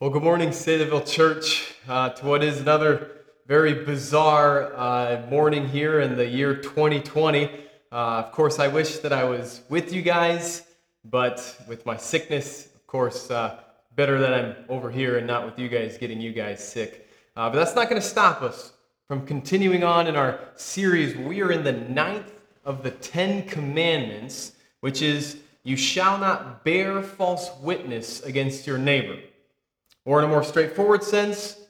Well, good morning, Cedarville Church, uh, to what is another very bizarre uh, morning here in the year 2020. Uh, of course, I wish that I was with you guys, but with my sickness, of course, uh, better that I'm over here and not with you guys getting you guys sick. Uh, but that's not going to stop us from continuing on in our series. We are in the ninth of the Ten Commandments, which is you shall not bear false witness against your neighbor. Or, in a more straightforward sense,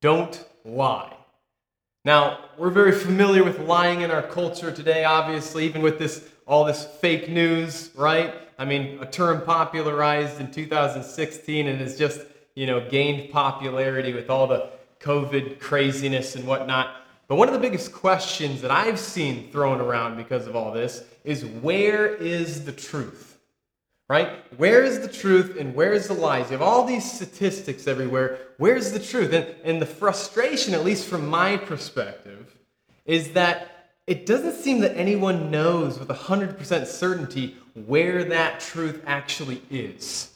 don't lie. Now, we're very familiar with lying in our culture today, obviously, even with this all this fake news, right? I mean, a term popularized in 2016 and has just, you know, gained popularity with all the COVID craziness and whatnot. But one of the biggest questions that I've seen thrown around because of all this is where is the truth? Right? Where is the truth and where is the lies? You have all these statistics everywhere. Where's the truth? And, and the frustration, at least from my perspective, is that it doesn't seem that anyone knows with 100% certainty where that truth actually is.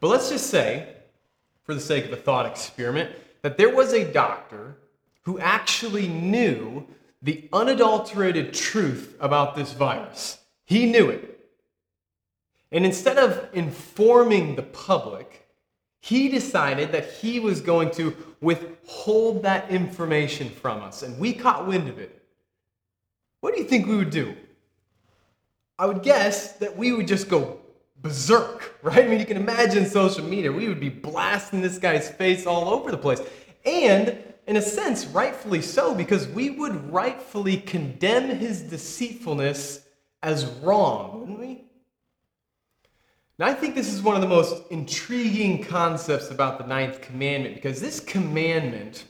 But let's just say, for the sake of a thought experiment, that there was a doctor who actually knew the unadulterated truth about this virus. He knew it. And instead of informing the public, he decided that he was going to withhold that information from us. And we caught wind of it. What do you think we would do? I would guess that we would just go berserk, right? I mean, you can imagine social media. We would be blasting this guy's face all over the place. And in a sense, rightfully so, because we would rightfully condemn his deceitfulness as wrong, wouldn't we? Now, I think this is one of the most intriguing concepts about the ninth commandment because this commandment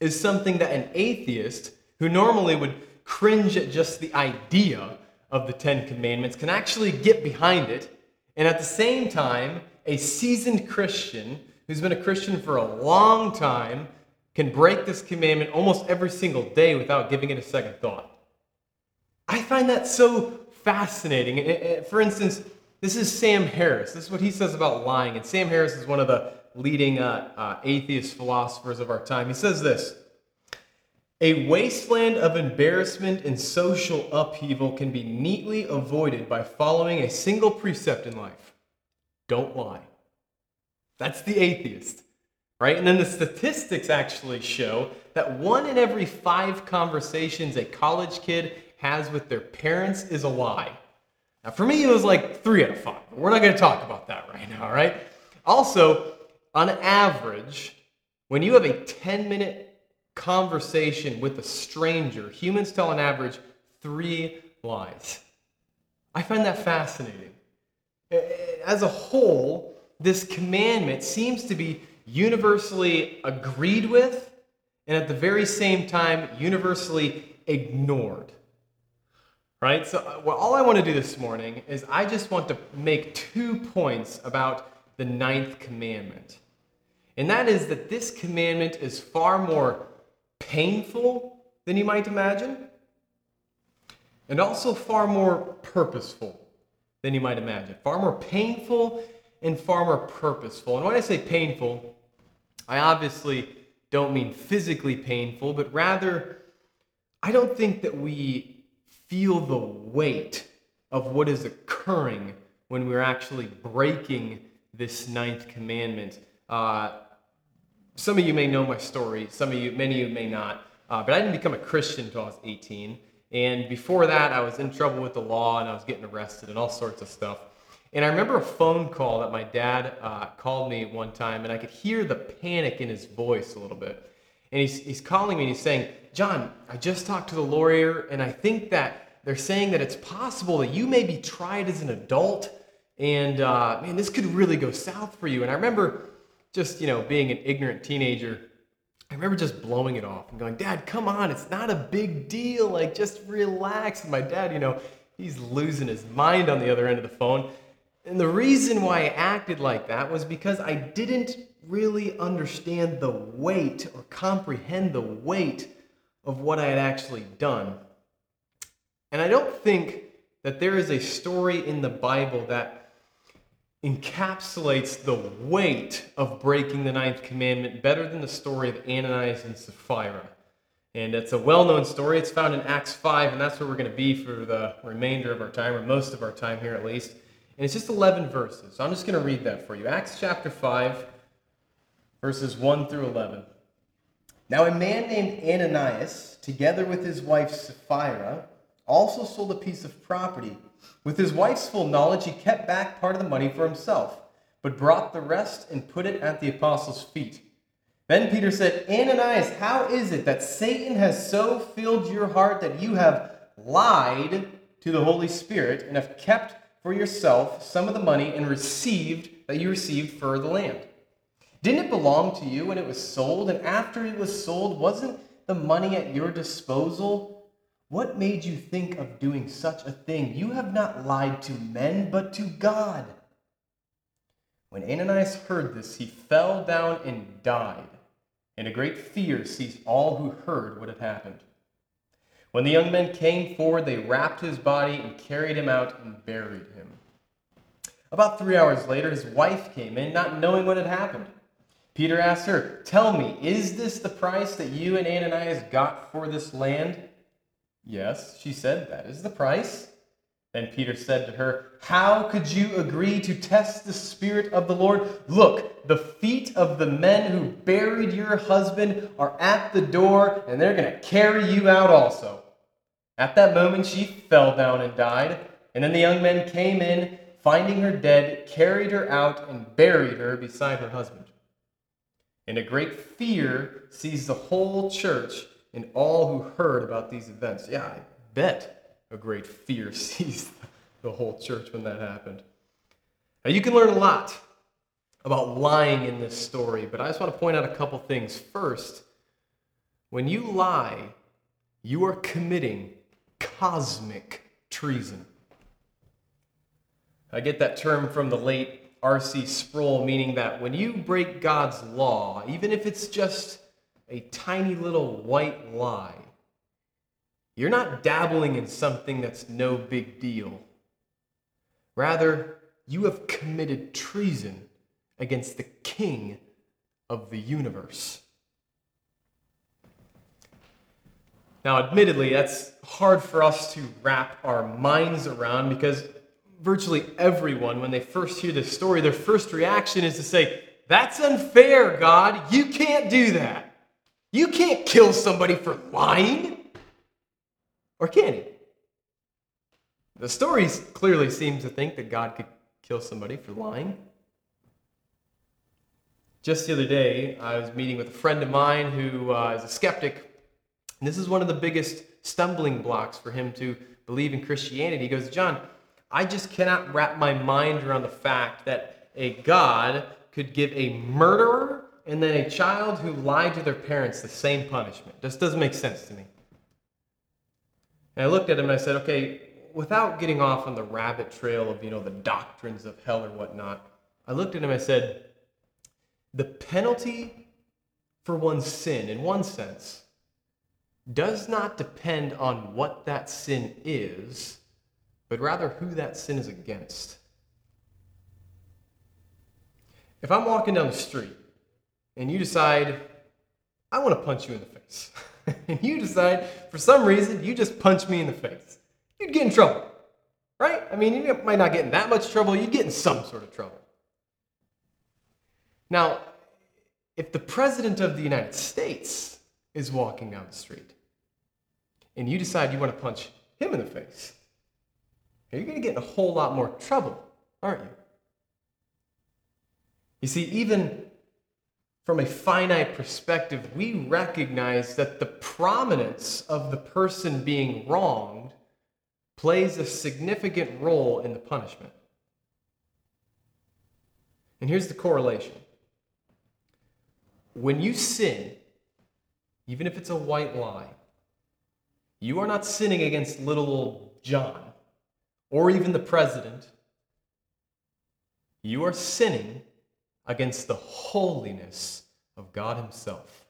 is something that an atheist who normally would cringe at just the idea of the Ten Commandments can actually get behind it. And at the same time, a seasoned Christian who's been a Christian for a long time can break this commandment almost every single day without giving it a second thought. I find that so fascinating. For instance, this is Sam Harris. This is what he says about lying. And Sam Harris is one of the leading uh, uh, atheist philosophers of our time. He says this A wasteland of embarrassment and social upheaval can be neatly avoided by following a single precept in life don't lie. That's the atheist, right? And then the statistics actually show that one in every five conversations a college kid has with their parents is a lie. Now, for me, it was like three out of five. We're not going to talk about that right now, right? Also, on average, when you have a 10 minute conversation with a stranger, humans tell on average three lies. I find that fascinating. As a whole, this commandment seems to be universally agreed with and at the very same time universally ignored right? So, uh, well, all I want to do this morning is I just want to make two points about the ninth commandment. And that is that this commandment is far more painful than you might imagine, and also far more purposeful than you might imagine. Far more painful and far more purposeful. And when I say painful, I obviously don't mean physically painful, but rather, I don't think that we feel the weight of what is occurring when we're actually breaking this ninth commandment. Uh, some of you may know my story. Some of you, many of you may not. Uh, but I didn't become a Christian until I was 18. And before that, I was in trouble with the law and I was getting arrested and all sorts of stuff. And I remember a phone call that my dad uh, called me one time, and I could hear the panic in his voice a little bit. And he's, he's calling me and he's saying, John, I just talked to the lawyer, and I think that they're saying that it's possible that you may be tried as an adult, and uh, man, this could really go south for you. And I remember just, you know, being an ignorant teenager, I remember just blowing it off and going, Dad, come on, it's not a big deal. Like, just relax. And my dad, you know, he's losing his mind on the other end of the phone. And the reason why I acted like that was because I didn't really understand the weight or comprehend the weight of what I had actually done. And I don't think that there is a story in the Bible that encapsulates the weight of breaking the ninth commandment better than the story of Ananias and Sapphira. And it's a well known story. It's found in Acts 5, and that's where we're going to be for the remainder of our time, or most of our time here at least. And it's just 11 verses. So I'm just going to read that for you. Acts chapter 5, verses 1 through 11. Now, a man named Ananias, together with his wife Sapphira, also sold a piece of property. With his wife's full knowledge, he kept back part of the money for himself, but brought the rest and put it at the apostles' feet. Then Peter said, Ananias, how is it that Satan has so filled your heart that you have lied to the Holy Spirit and have kept for yourself some of the money and received that you received for the land? Didn't it belong to you when it was sold? And after it was sold, wasn't the money at your disposal? What made you think of doing such a thing? You have not lied to men, but to God. When Ananias heard this, he fell down and died, and a great fear seized all who heard what had happened. When the young men came forward, they wrapped his body and carried him out and buried him. About three hours later, his wife came in, not knowing what had happened. Peter asked her, Tell me, is this the price that you and Ananias got for this land? Yes, she said, that is the price. Then Peter said to her, How could you agree to test the Spirit of the Lord? Look, the feet of the men who buried your husband are at the door, and they're going to carry you out also. At that moment, she fell down and died. And then the young men came in, finding her dead, carried her out, and buried her beside her husband. And a great fear seized the whole church and all who heard about these events. Yeah, I bet a great fear seized the whole church when that happened. Now, you can learn a lot about lying in this story, but I just want to point out a couple things. First, when you lie, you are committing cosmic treason. I get that term from the late R.C. Sproul, meaning that when you break God's law, even if it's just a tiny little white lie, you're not dabbling in something that's no big deal. Rather, you have committed treason against the king of the universe. Now, admittedly, that's hard for us to wrap our minds around because virtually everyone, when they first hear this story, their first reaction is to say, That's unfair, God. You can't do that. You can't kill somebody for lying. Or can he? The stories clearly seem to think that God could kill somebody for lying. Just the other day, I was meeting with a friend of mine who uh, is a skeptic. And this is one of the biggest stumbling blocks for him to believe in Christianity. He goes, John, I just cannot wrap my mind around the fact that a God could give a murderer and then a child who lied to their parents the same punishment. This doesn't make sense to me. And I looked at him and I said, okay, without getting off on the rabbit trail of, you know, the doctrines of hell or whatnot, I looked at him and I said, the penalty for one's sin, in one sense, does not depend on what that sin is, but rather who that sin is against. If I'm walking down the street and you decide, I want to punch you in the face, and you decide, for some reason, you just punch me in the face, you'd get in trouble, right? I mean, you might not get in that much trouble, you'd get in some sort of trouble. Now, if the President of the United States is walking down the street and you decide you want to punch him in the face, you're going to get in a whole lot more trouble, aren't you? You see, even from a finite perspective, we recognize that the prominence of the person being wronged plays a significant role in the punishment. And here's the correlation when you sin, even if it's a white lie, you are not sinning against little old John or even the president. You are sinning against the holiness of God Himself.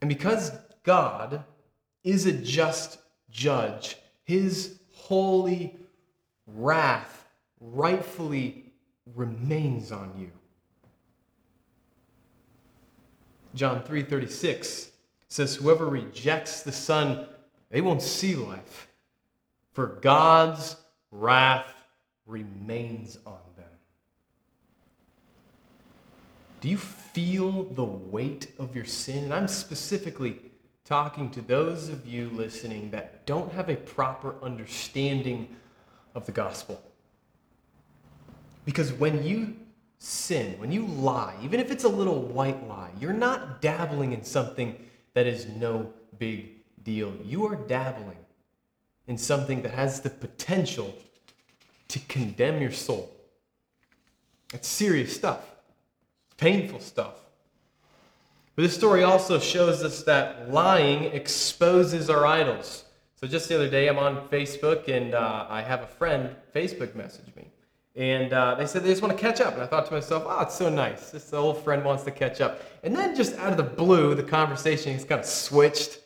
And because God is a just judge, His holy wrath rightfully remains on you. John 3:36 says whoever rejects the son they won't see life for God's wrath remains on them. Do you feel the weight of your sin? And I'm specifically talking to those of you listening that don't have a proper understanding of the gospel. Because when you sin, when you lie, even if it's a little white lie, you're not dabbling in something that is no big deal. You are dabbling in something that has the potential to condemn your soul. It's serious stuff, painful stuff. But this story also shows us that lying exposes our idols. So just the other day, I'm on Facebook and uh, I have a friend Facebook message me. And uh, they said they just want to catch up. And I thought to myself, oh, it's so nice. This old friend wants to catch up. And then just out of the blue, the conversation has kind of switched.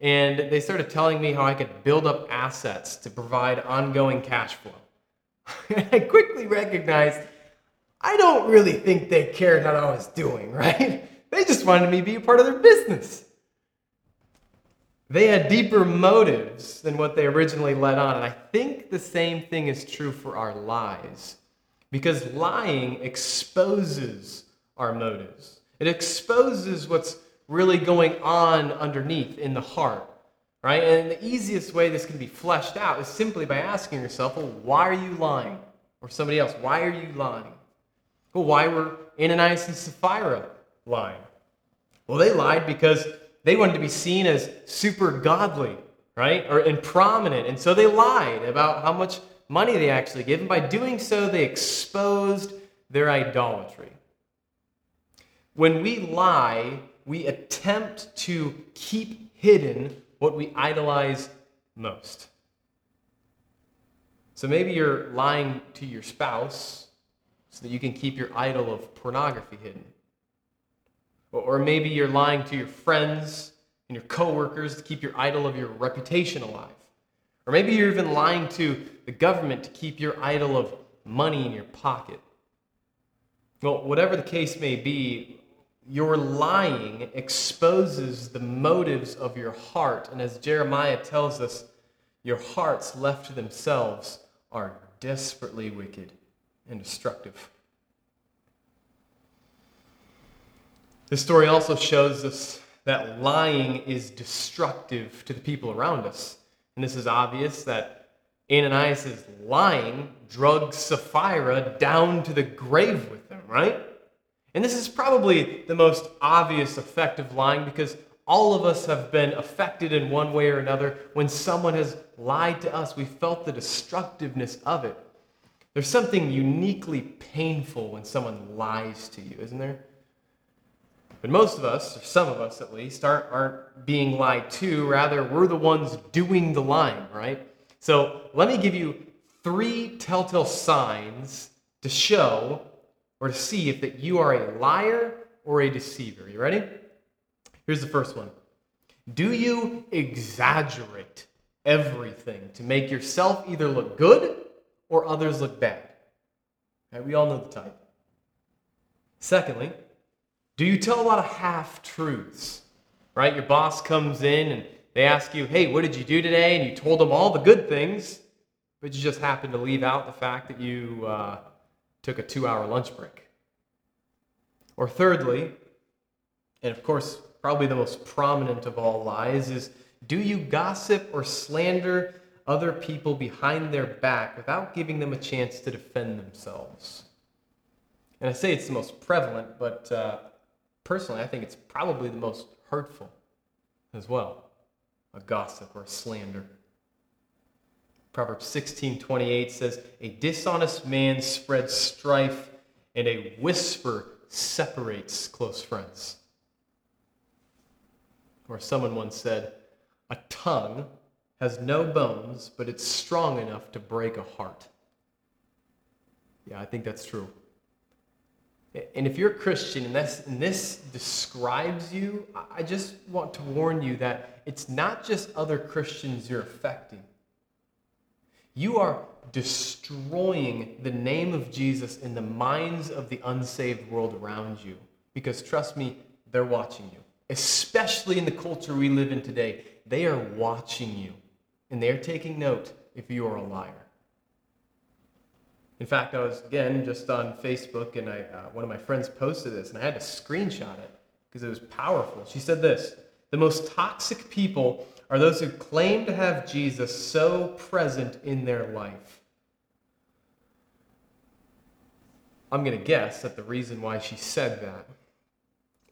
And they started telling me how I could build up assets to provide ongoing cash flow. and I quickly recognized I don't really think they cared what I was doing, right? They just wanted me to be a part of their business. They had deeper motives than what they originally let on. And I think the same thing is true for our lies. Because lying exposes our motives, it exposes what's really going on underneath in the heart. Right? And the easiest way this can be fleshed out is simply by asking yourself, well, why are you lying? Or somebody else, why are you lying? Well, why were Ananias and Sapphira lying? Well, they lied because they wanted to be seen as super godly, right? Or and prominent. And so they lied about how much money they actually gave. And by doing so, they exposed their idolatry. When we lie, we attempt to keep hidden what we idolize most. So maybe you're lying to your spouse so that you can keep your idol of pornography hidden. Or maybe you're lying to your friends and your coworkers to keep your idol of your reputation alive. Or maybe you're even lying to the government to keep your idol of money in your pocket. Well, whatever the case may be, your lying exposes the motives of your heart. And as Jeremiah tells us, your hearts left to themselves are desperately wicked and destructive. This story also shows us that lying is destructive to the people around us. And this is obvious that Ananias' lying drugged Sapphira down to the grave with them, right? And this is probably the most obvious effect of lying because all of us have been affected in one way or another when someone has lied to us. We felt the destructiveness of it. There's something uniquely painful when someone lies to you, isn't there? But most of us, or some of us at least, aren't, aren't being lied to. Rather, we're the ones doing the lying, right? So let me give you three telltale signs to show or to see if that you are a liar or a deceiver. You ready? Here's the first one. Do you exaggerate everything to make yourself either look good or others look bad? We all know the type. Secondly, do you tell a lot of half truths? Right? Your boss comes in and they ask you, hey, what did you do today? And you told them all the good things, but you just happened to leave out the fact that you uh, took a two hour lunch break. Or thirdly, and of course, probably the most prominent of all lies, is do you gossip or slander other people behind their back without giving them a chance to defend themselves? And I say it's the most prevalent, but uh, personally, I think it's probably the most hurtful as well a gossip or a slander. Proverbs 16:28 says, "A dishonest man spreads strife, and a whisper separates close friends." Or someone once said, "A tongue has no bones, but it's strong enough to break a heart." Yeah, I think that's true. And if you're a Christian and this, and this describes you, I just want to warn you that it's not just other Christians you're affecting. You are destroying the name of Jesus in the minds of the unsaved world around you. Because trust me, they're watching you. Especially in the culture we live in today, they are watching you and they're taking note if you are a liar. In fact, I was again just on Facebook and I, uh, one of my friends posted this and I had to screenshot it because it was powerful. She said this The most toxic people are those who claim to have Jesus so present in their life. I'm going to guess that the reason why she said that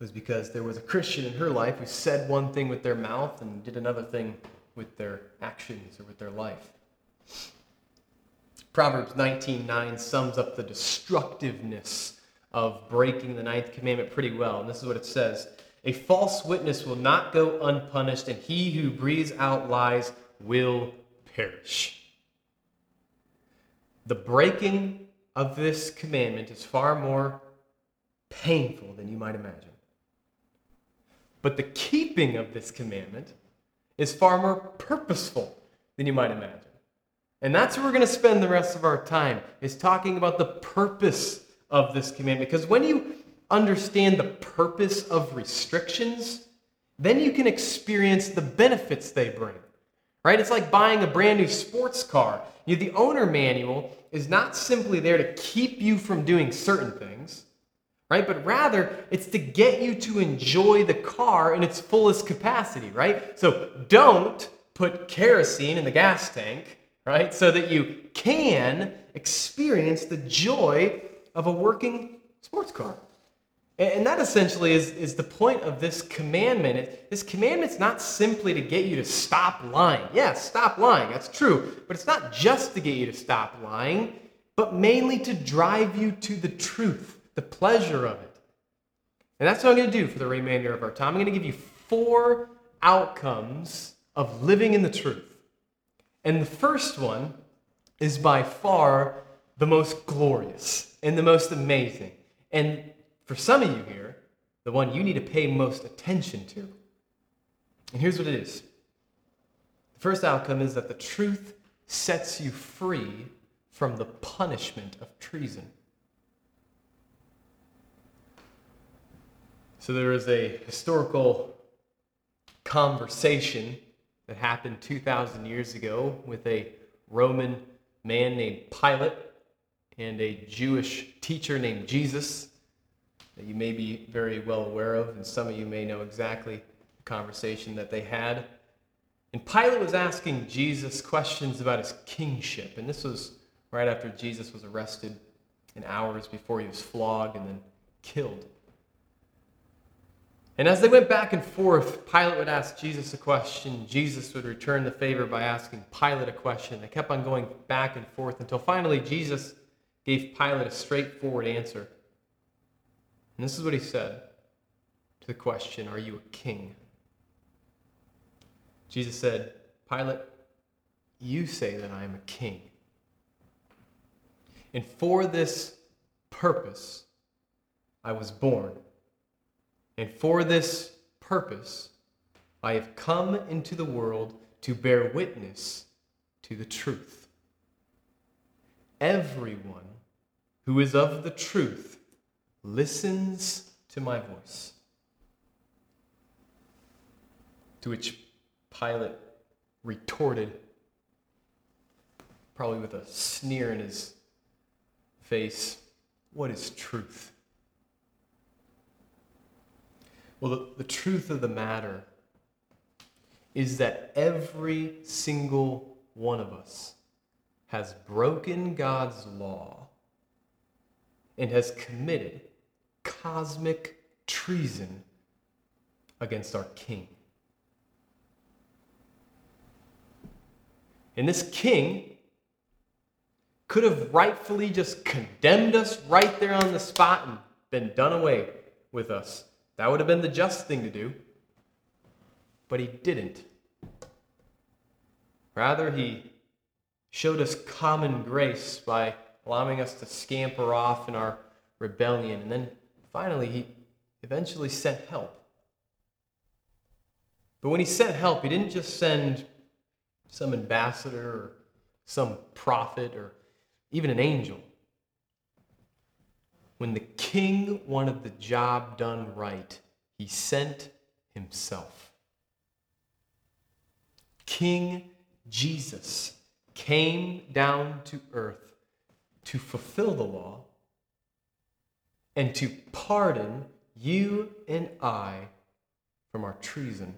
was because there was a Christian in her life who said one thing with their mouth and did another thing with their actions or with their life. Proverbs 19:9 sums up the destructiveness of breaking the ninth commandment pretty well. And this is what it says A false witness will not go unpunished, and he who breathes out lies will perish. The breaking of this commandment is far more painful than you might imagine. But the keeping of this commandment is far more purposeful than you might imagine. And that's where we're going to spend the rest of our time is talking about the purpose of this commandment because when you understand the purpose of restrictions, then you can experience the benefits they bring. Right? It's like buying a brand new sports car. You the owner manual is not simply there to keep you from doing certain things, right? But rather, it's to get you to enjoy the car in its fullest capacity, right? So don't put kerosene in the gas tank, right? So that you can experience the joy of a working sports car. And that essentially is, is the point of this commandment. It, this commandment's not simply to get you to stop lying. Yes, yeah, stop lying, that's true. But it's not just to get you to stop lying, but mainly to drive you to the truth the pleasure of it. And that's what I'm going to do for the remainder of our time. I'm going to give you four outcomes of living in the truth. And the first one is by far the most glorious and the most amazing. And for some of you here, the one you need to pay most attention to. And here's what it is the first outcome is that the truth sets you free from the punishment of treason. So there is a historical conversation that happened 2,000 years ago with a Roman man named Pilate and a Jewish teacher named Jesus that you may be very well aware of, and some of you may know exactly the conversation that they had. And Pilate was asking Jesus questions about his kingship, and this was right after Jesus was arrested and hours before he was flogged and then killed. And as they went back and forth, Pilate would ask Jesus a question. Jesus would return the favor by asking Pilate a question. They kept on going back and forth until finally Jesus gave Pilate a straightforward answer. And this is what he said to the question Are you a king? Jesus said, Pilate, you say that I am a king. And for this purpose I was born and for this purpose, I have come into the world to bear witness to the truth. Everyone who is of the truth listens to my voice. To which Pilate retorted, probably with a sneer in his face, What is truth? Well, the, the truth of the matter is that every single one of us has broken God's law and has committed cosmic treason against our king. And this king could have rightfully just condemned us right there on the spot and been done away with us. That would have been the just thing to do. But he didn't. Rather, he showed us common grace by allowing us to scamper off in our rebellion. And then finally, he eventually sent help. But when he sent help, he didn't just send some ambassador or some prophet, or even an angel. When the king wanted the job done right, he sent himself. King Jesus came down to earth to fulfill the law and to pardon you and I from our treason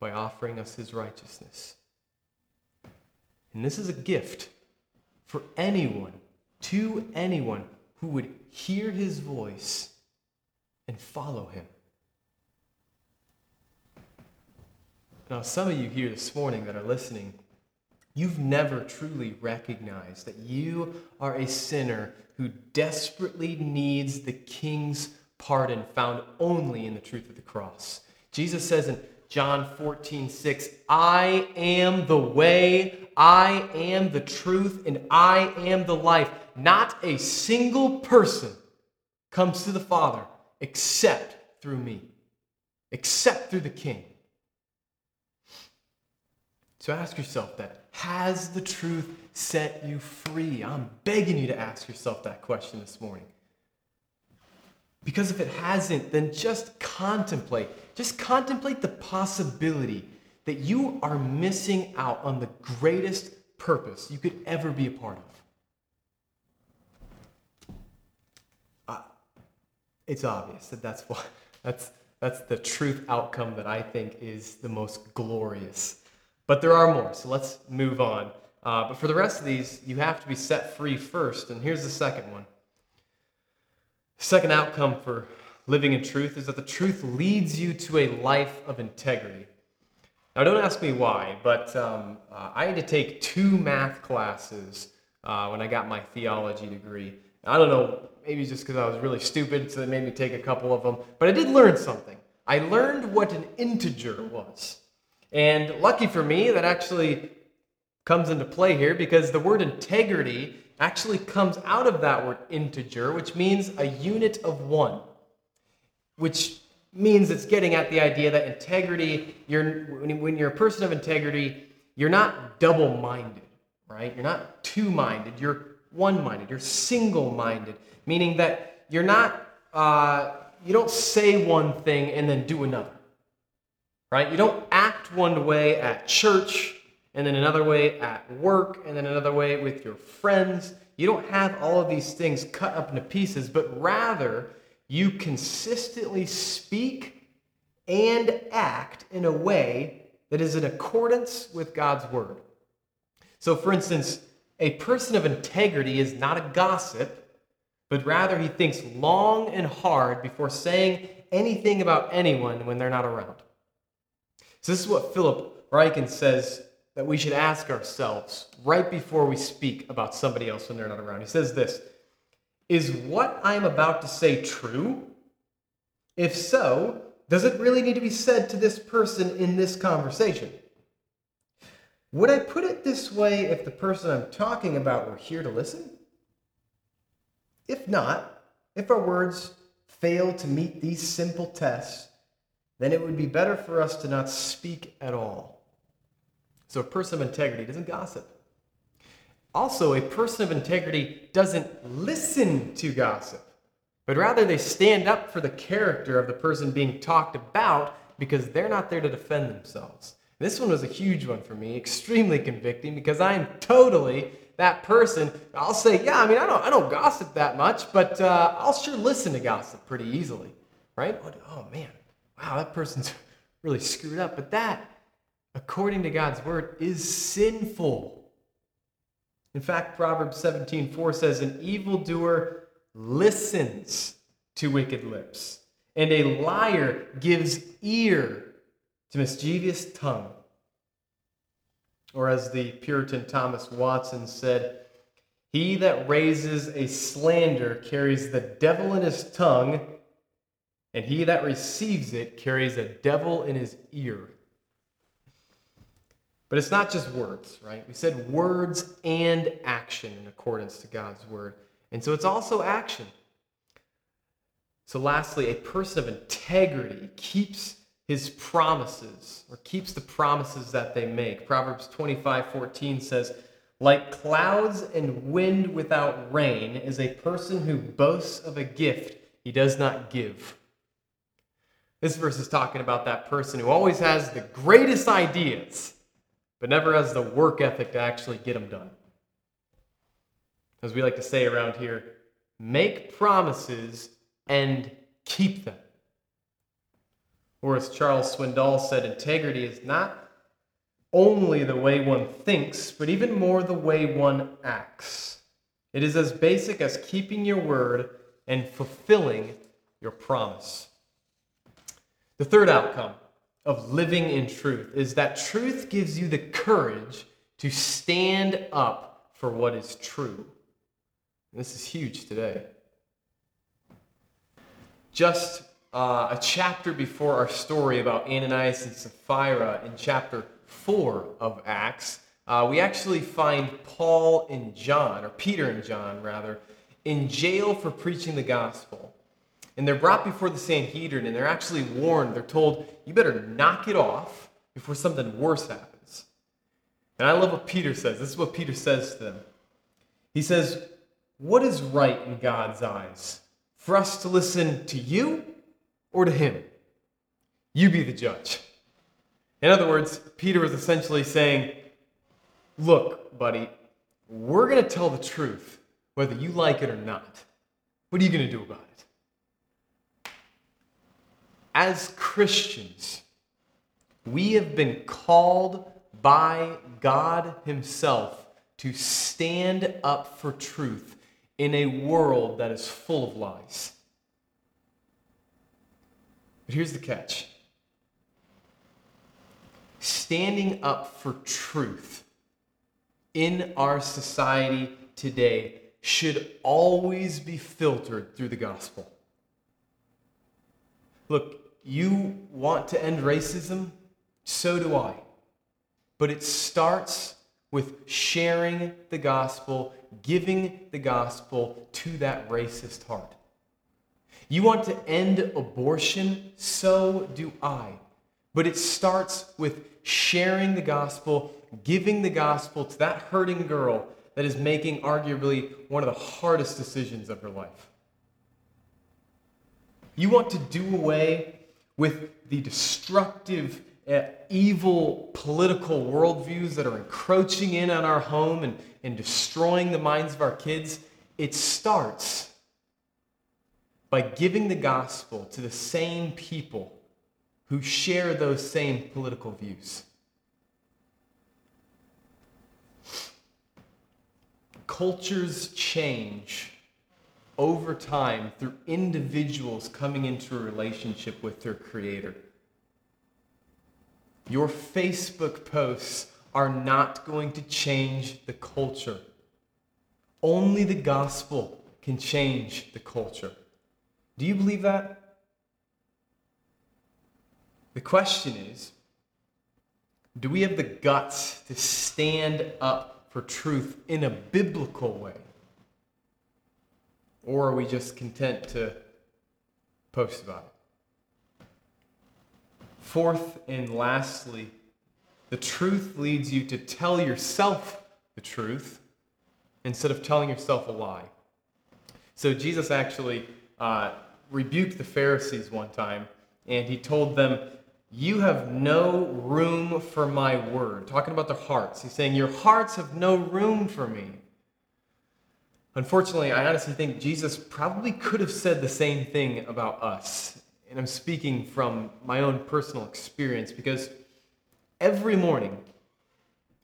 by offering us his righteousness. And this is a gift for anyone, to anyone who would hear his voice and follow him. Now, some of you here this morning that are listening, you've never truly recognized that you are a sinner who desperately needs the king's pardon found only in the truth of the cross. Jesus says in John 14, 6, I am the way, I am the truth, and I am the life. Not a single person comes to the Father except through me, except through the King. So ask yourself that. Has the truth set you free? I'm begging you to ask yourself that question this morning. Because if it hasn't, then just contemplate. Just contemplate the possibility that you are missing out on the greatest purpose you could ever be a part of. Uh, it's obvious that that's what that's that's the truth outcome that I think is the most glorious. But there are more, so let's move on. Uh, but for the rest of these, you have to be set free first. And here's the second one Second outcome for living in truth is that the truth leads you to a life of integrity. Now, don't ask me why, but um, uh, I had to take two math classes uh, when I got my theology degree. I don't know, maybe just because I was really stupid, so they made me take a couple of them. But I did learn something. I learned what an integer was. And lucky for me, that actually comes into play here because the word integrity actually comes out of that word integer, which means a unit of one, which means it's getting at the idea that integrity, you're, when you're a person of integrity, you're not double minded, right? You're not two minded, you're one minded, you're single minded, meaning that you're not, uh, you don't say one thing and then do another, right? You don't act one way at church and then another way at work, and then another way with your friends. You don't have all of these things cut up into pieces, but rather you consistently speak and act in a way that is in accordance with God's word. So, for instance, a person of integrity is not a gossip, but rather he thinks long and hard before saying anything about anyone when they're not around. So, this is what Philip Ryken says that we should ask ourselves right before we speak about somebody else when they're not around. He says this Is what I'm about to say true? If so, does it really need to be said to this person in this conversation? Would I put it this way if the person I'm talking about were here to listen? If not, if our words fail to meet these simple tests, then it would be better for us to not speak at all. So a person of integrity doesn't gossip. Also, a person of integrity doesn't listen to gossip, but rather they stand up for the character of the person being talked about because they're not there to defend themselves. This one was a huge one for me, extremely convicting because I am totally that person. I'll say, yeah, I mean, I don't, I don't gossip that much, but uh, I'll sure listen to gossip pretty easily, right? Oh man, wow, that person's really screwed up. But that according to God's word, is sinful. In fact, Proverbs 17 4 says, An evildoer listens to wicked lips, and a liar gives ear to mischievous tongue. Or as the Puritan Thomas Watson said, he that raises a slander carries the devil in his tongue, and he that receives it carries a devil in his ear. But it's not just words, right? We said words and action in accordance to God's word. And so it's also action. So, lastly, a person of integrity keeps his promises or keeps the promises that they make. Proverbs 25 14 says, Like clouds and wind without rain is a person who boasts of a gift he does not give. This verse is talking about that person who always has the greatest ideas, but never has the work ethic to actually get them done. As we like to say around here, make promises and keep them. Or as Charles Swindoll said, integrity is not only the way one thinks, but even more the way one acts. It is as basic as keeping your word and fulfilling your promise. The third outcome of living in truth is that truth gives you the courage to stand up for what is true. This is huge today. Just uh, a chapter before our story about Ananias and Sapphira in chapter 4 of Acts, uh, we actually find Paul and John, or Peter and John rather, in jail for preaching the gospel. And they're brought before the Sanhedrin and they're actually warned. They're told, you better knock it off before something worse happens. And I love what Peter says. This is what Peter says to them. He says, What is right in God's eyes? For us to listen to you or to him? You be the judge. In other words, Peter was essentially saying, Look, buddy, we're going to tell the truth, whether you like it or not. What are you going to do about it? As Christians, we have been called by God Himself to stand up for truth in a world that is full of lies. But here's the catch standing up for truth in our society today should always be filtered through the gospel. Look, you want to end racism? So do I. But it starts with sharing the gospel, giving the gospel to that racist heart. You want to end abortion? So do I. But it starts with sharing the gospel, giving the gospel to that hurting girl that is making arguably one of the hardest decisions of her life. You want to do away with the destructive, uh, evil political worldviews that are encroaching in on our home and, and destroying the minds of our kids. It starts by giving the gospel to the same people who share those same political views. Cultures change over time through individuals coming into a relationship with their Creator. Your Facebook posts are not going to change the culture. Only the gospel can change the culture. Do you believe that? The question is do we have the guts to stand up for truth in a biblical way? Or are we just content to post about it? Fourth and lastly, the truth leads you to tell yourself the truth instead of telling yourself a lie. So Jesus actually uh, rebuked the Pharisees one time, and he told them, You have no room for my word. Talking about their hearts. He's saying, Your hearts have no room for me. Unfortunately, I honestly think Jesus probably could have said the same thing about us. And I'm speaking from my own personal experience because every morning,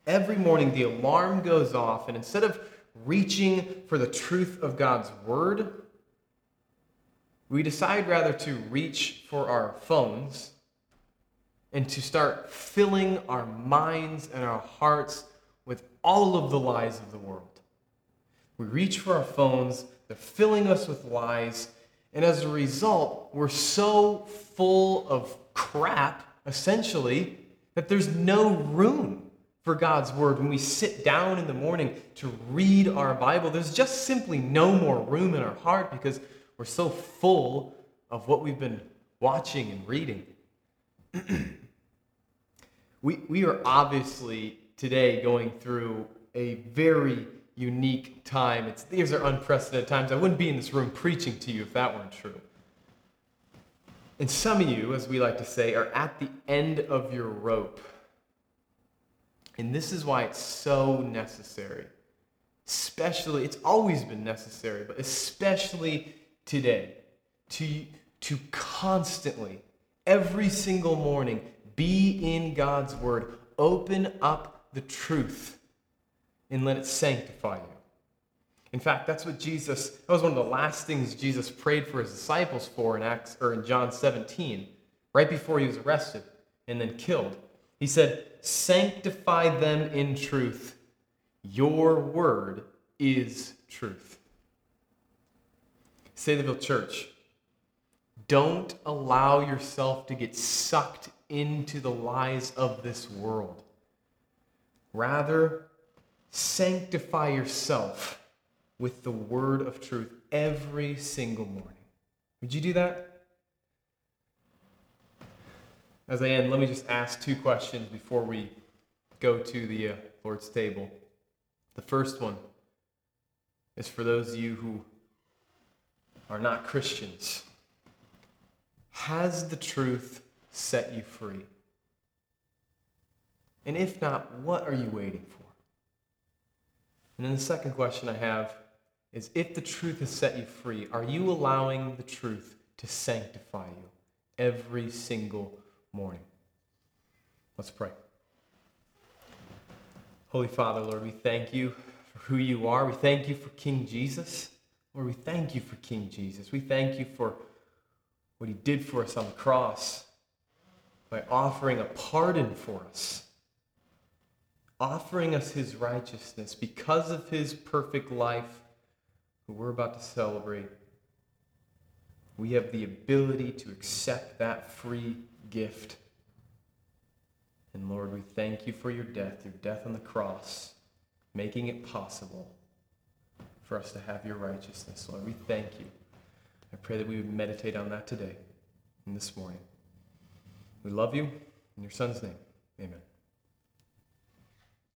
every morning the alarm goes off, and instead of reaching for the truth of God's word, we decide rather to reach for our phones and to start filling our minds and our hearts with all of the lies of the world. We reach for our phones, they're filling us with lies, and as a result, we're so full of crap, essentially, that there's no room for God's Word. When we sit down in the morning to read our Bible, there's just simply no more room in our heart because we're so full of what we've been watching and reading. we, we are obviously today going through a very unique time. It's, these are unprecedented times. I wouldn't be in this room preaching to you if that weren't true. And some of you, as we like to say, are at the end of your rope. And this is why it's so necessary. Especially, it's always been necessary, but especially today, to, to constantly, every single morning, be in God's Word. Open up the truth and let it sanctify you. In fact, that's what Jesus, that was one of the last things Jesus prayed for his disciples for in Acts or in John 17, right before he was arrested and then killed. He said, Sanctify them in truth. Your word is truth. Saylorville Church, don't allow yourself to get sucked into the lies of this world. Rather, sanctify yourself with the word of truth every single morning. Would you do that? As I end, let me just ask two questions before we go to the uh, Lord's table. The first one is for those of you who are not Christians. Has the truth set you free? And if not, what are you waiting for? And then the second question I have is if the truth has set you free, are you allowing the truth to sanctify you every single morning? Let's pray. Holy Father, Lord, we thank you for who you are. We thank you for King Jesus. Lord, we thank you for King Jesus. We thank you for what he did for us on the cross by offering a pardon for us, offering us his righteousness because of his perfect life who we're about to celebrate, we have the ability to accept that free gift. And Lord, we thank you for your death, your death on the cross, making it possible for us to have your righteousness. Lord, we thank you. I pray that we would meditate on that today and this morning. We love you. In your son's name, amen.